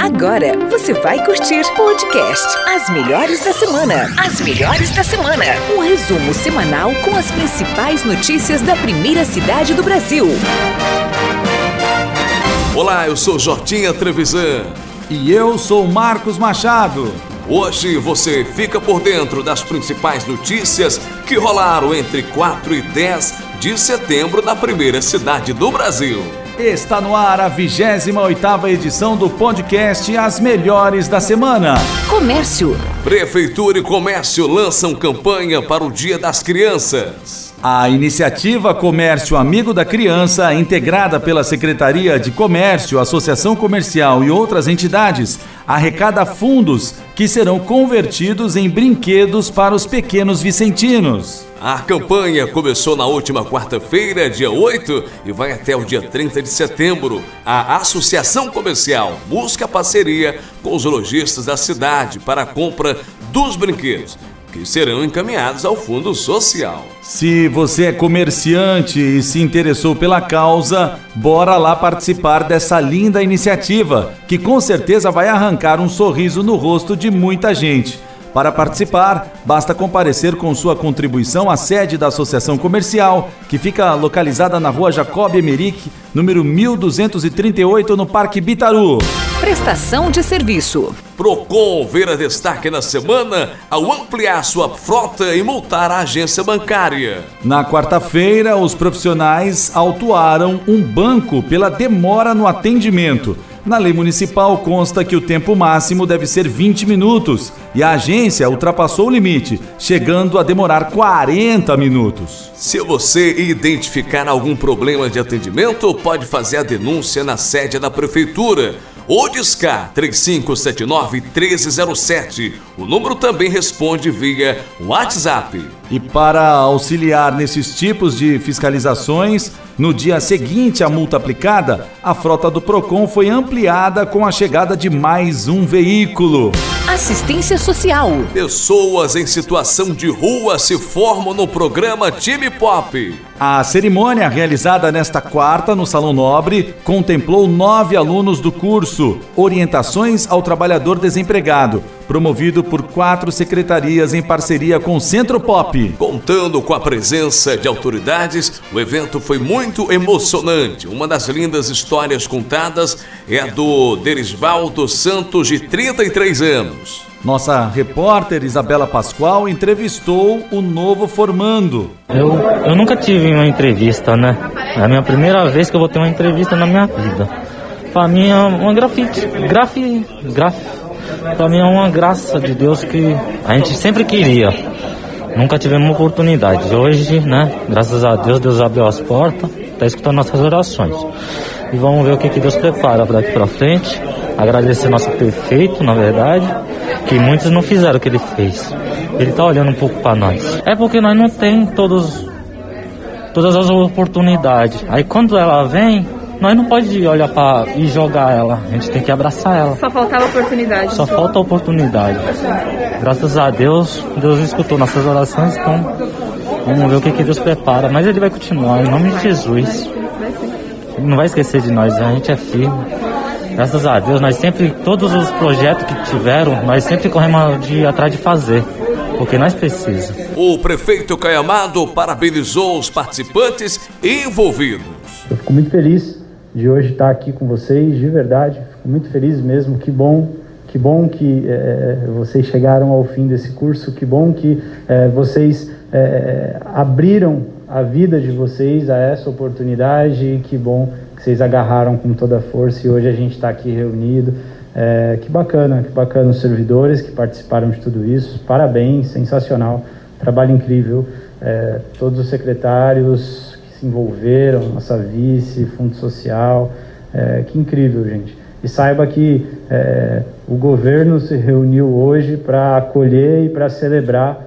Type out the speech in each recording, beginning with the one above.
Agora você vai curtir podcast As Melhores da Semana. As Melhores da Semana. Um resumo semanal com as principais notícias da primeira cidade do Brasil. Olá, eu sou Jortinha Trevisan. E eu sou Marcos Machado. Hoje você fica por dentro das principais notícias que rolaram entre 4 e 10 de setembro na primeira cidade do Brasil. Está no ar a 28ª edição do podcast As Melhores da Semana. Comércio. Prefeitura e Comércio lançam campanha para o Dia das Crianças. A iniciativa Comércio Amigo da Criança, integrada pela Secretaria de Comércio, Associação Comercial e outras entidades, arrecada fundos que serão convertidos em brinquedos para os pequenos vicentinos. A campanha começou na última quarta-feira, dia 8, e vai até o dia 30 de setembro. A Associação Comercial busca parceria com os lojistas da cidade para a compra dos brinquedos que serão encaminhados ao Fundo Social. Se você é comerciante e se interessou pela causa, bora lá participar dessa linda iniciativa, que com certeza vai arrancar um sorriso no rosto de muita gente. Para participar, basta comparecer com sua contribuição à sede da Associação Comercial, que fica localizada na rua Jacob Emerick, número 1238, no Parque Bitaru. Prestação de serviço. Procon vira destaque na semana ao ampliar sua frota e multar a agência bancária. Na quarta-feira, os profissionais autuaram um banco pela demora no atendimento. Na lei municipal consta que o tempo máximo deve ser 20 minutos e a agência ultrapassou o limite, chegando a demorar 40 minutos. Se você identificar algum problema de atendimento, pode fazer a denúncia na sede da prefeitura ou discar 3579-1307. O número também responde via WhatsApp. E para auxiliar nesses tipos de fiscalizações, no dia seguinte à multa aplicada, a frota do Procon foi ampliada com a chegada de mais um veículo. Assistência Social. Pessoas em situação de rua se formam no programa Time Pop. A cerimônia realizada nesta quarta no Salão Nobre contemplou nove alunos do curso Orientações ao Trabalhador Desempregado, promovido por quatro secretarias em parceria com o Centro Pop. Contando com a presença de autoridades, o evento foi muito emocionante. Uma das lindas histórias contadas é a do Derisvaldo Santos, de 33 anos. Nossa repórter Isabela Pascoal entrevistou o novo formando. Eu, eu nunca tive uma entrevista, né? É a minha primeira vez que eu vou ter uma entrevista na minha vida. Pra mim é uma grafite. Grafi. Graf. Pra mim é uma graça de Deus que a gente sempre queria. Nunca tivemos oportunidade. Hoje, né? Graças a Deus, Deus abriu as portas, tá escutando nossas orações. E vamos ver o que, que Deus prepara daqui pra frente. Agradecer nosso prefeito, na verdade, que muitos não fizeram o que ele fez. Ele tá olhando um pouco para nós. É porque nós não tem todos todas as oportunidades. Aí quando ela vem, nós não pode olhar para e jogar ela. A gente tem que abraçar ela. Só faltava oportunidade. Só falta oportunidade. Graças a Deus, Deus escutou nossas orações, então vamos ver o que, que Deus prepara. Mas ele vai continuar, em nome de Jesus. Ele não vai esquecer de nós, a gente é firme. Graças a Deus, nós sempre, todos os projetos que tiveram, nós sempre corremos de atrás de fazer, porque nós precisamos. O prefeito Caiamado parabenizou os participantes envolvidos. Eu fico muito feliz de hoje estar aqui com vocês, de verdade, fico muito feliz mesmo, que bom, que bom que é, vocês chegaram ao fim desse curso, que bom que é, vocês é, abriram a vida de vocês a essa oportunidade, que bom que vocês agarraram com toda a força e hoje a gente está aqui reunido. Que bacana, que bacana os servidores que participaram de tudo isso. Parabéns, sensacional, trabalho incrível. Todos os secretários se envolveram, nossa vice, fundo social, é, que incrível, gente. E saiba que é, o governo se reuniu hoje para acolher e para celebrar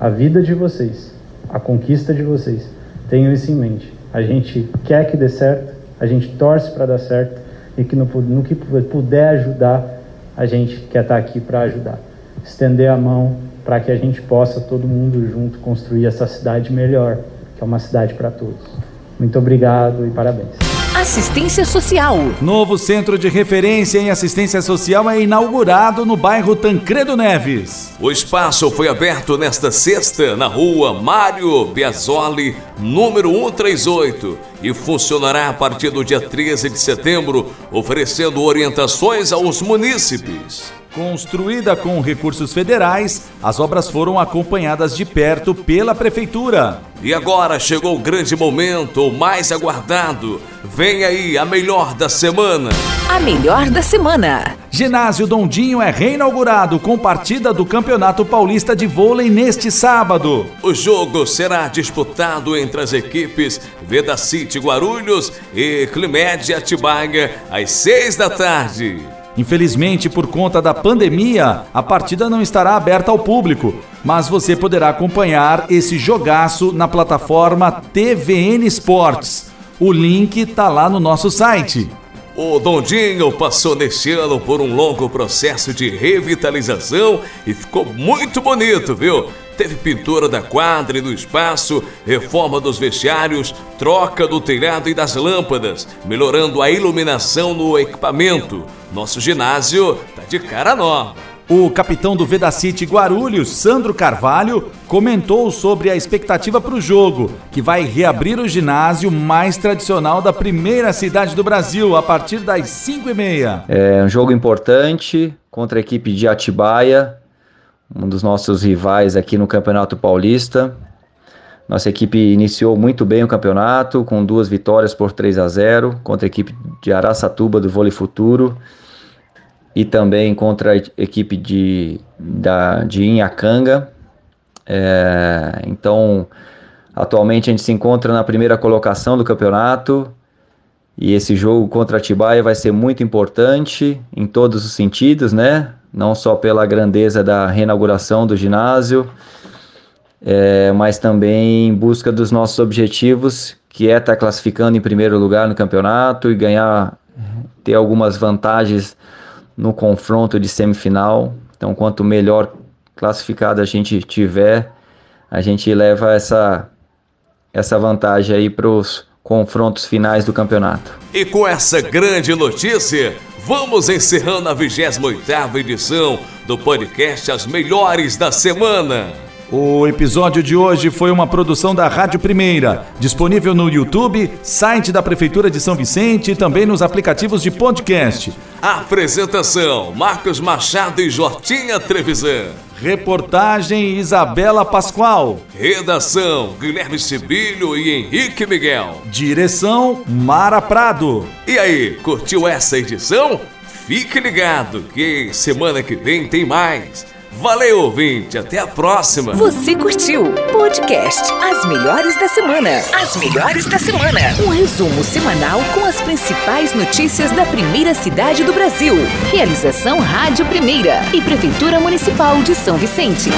a vida de vocês, a conquista de vocês. Tenham isso em mente. A gente quer que dê certo, a gente torce para dar certo e que no, no, que puder ajudar, a gente quer estar tá aqui para ajudar. Estender a mão para que a gente possa, todo mundo junto, construir essa cidade melhor, que é uma cidade para todos. Muito obrigado e parabéns. Assistência Social. Novo centro de referência em assistência social é inaugurado no bairro Tancredo Neves. O espaço foi aberto nesta sexta na rua Mário Biasoli, número 138, e funcionará a partir do dia 13 de setembro, oferecendo orientações aos munícipes. Construída com recursos federais, as obras foram acompanhadas de perto pela Prefeitura. E agora chegou o grande momento, o mais aguardado. Vem aí a melhor da semana. A melhor da semana. Ginásio Dondinho é reinaugurado com partida do Campeonato Paulista de Vôlei neste sábado. O jogo será disputado entre as equipes Veda City Guarulhos e Climed Atibaia às seis da tarde. Infelizmente, por conta da pandemia, a partida não estará aberta ao público, mas você poderá acompanhar esse jogaço na plataforma TVN Sports. O link está lá no nosso site. O Dondinho passou neste ano por um longo processo de revitalização e ficou muito bonito, viu? Teve pintura da quadra e do espaço, reforma dos vestiários, troca do telhado e das lâmpadas, melhorando a iluminação no equipamento. Nosso ginásio tá de cara nova. O capitão do Vedacity Guarulhos, Sandro Carvalho, comentou sobre a expectativa para o jogo, que vai reabrir o ginásio mais tradicional da primeira cidade do Brasil a partir das 5 e meia. É um jogo importante contra a equipe de Atibaia, um dos nossos rivais aqui no Campeonato Paulista. Nossa equipe iniciou muito bem o campeonato, com duas vitórias por 3 a 0 contra a equipe de Araçatuba do Vôlei Futuro e também contra a equipe de, da, de Inhacanga. É, então, atualmente a gente se encontra na primeira colocação do campeonato e esse jogo contra a Atibaia vai ser muito importante em todos os sentidos, né? Não só pela grandeza da reinauguração do ginásio, é, mas também em busca dos nossos objetivos, que é estar tá classificando em primeiro lugar no campeonato e ganhar, ter algumas vantagens no confronto de semifinal. Então, quanto melhor classificado a gente tiver, a gente leva essa, essa vantagem aí para os confrontos finais do campeonato. E com essa grande notícia, vamos encerrando a 28ª edição do podcast As Melhores da Semana. O episódio de hoje foi uma produção da Rádio Primeira, disponível no YouTube, site da Prefeitura de São Vicente e também nos aplicativos de podcast. Apresentação: Marcos Machado e Jortinha Trevisan. Reportagem Isabela Pascoal. Redação Guilherme Sibilho e Henrique Miguel. Direção Mara Prado. E aí, curtiu essa edição? Fique ligado que semana que vem tem mais. Valeu, ouvinte. Até a próxima. Você curtiu? Podcast As Melhores da Semana. As Melhores da Semana. Um resumo semanal com as principais notícias da primeira cidade do Brasil. Realização Rádio Primeira e Prefeitura Municipal de São Vicente.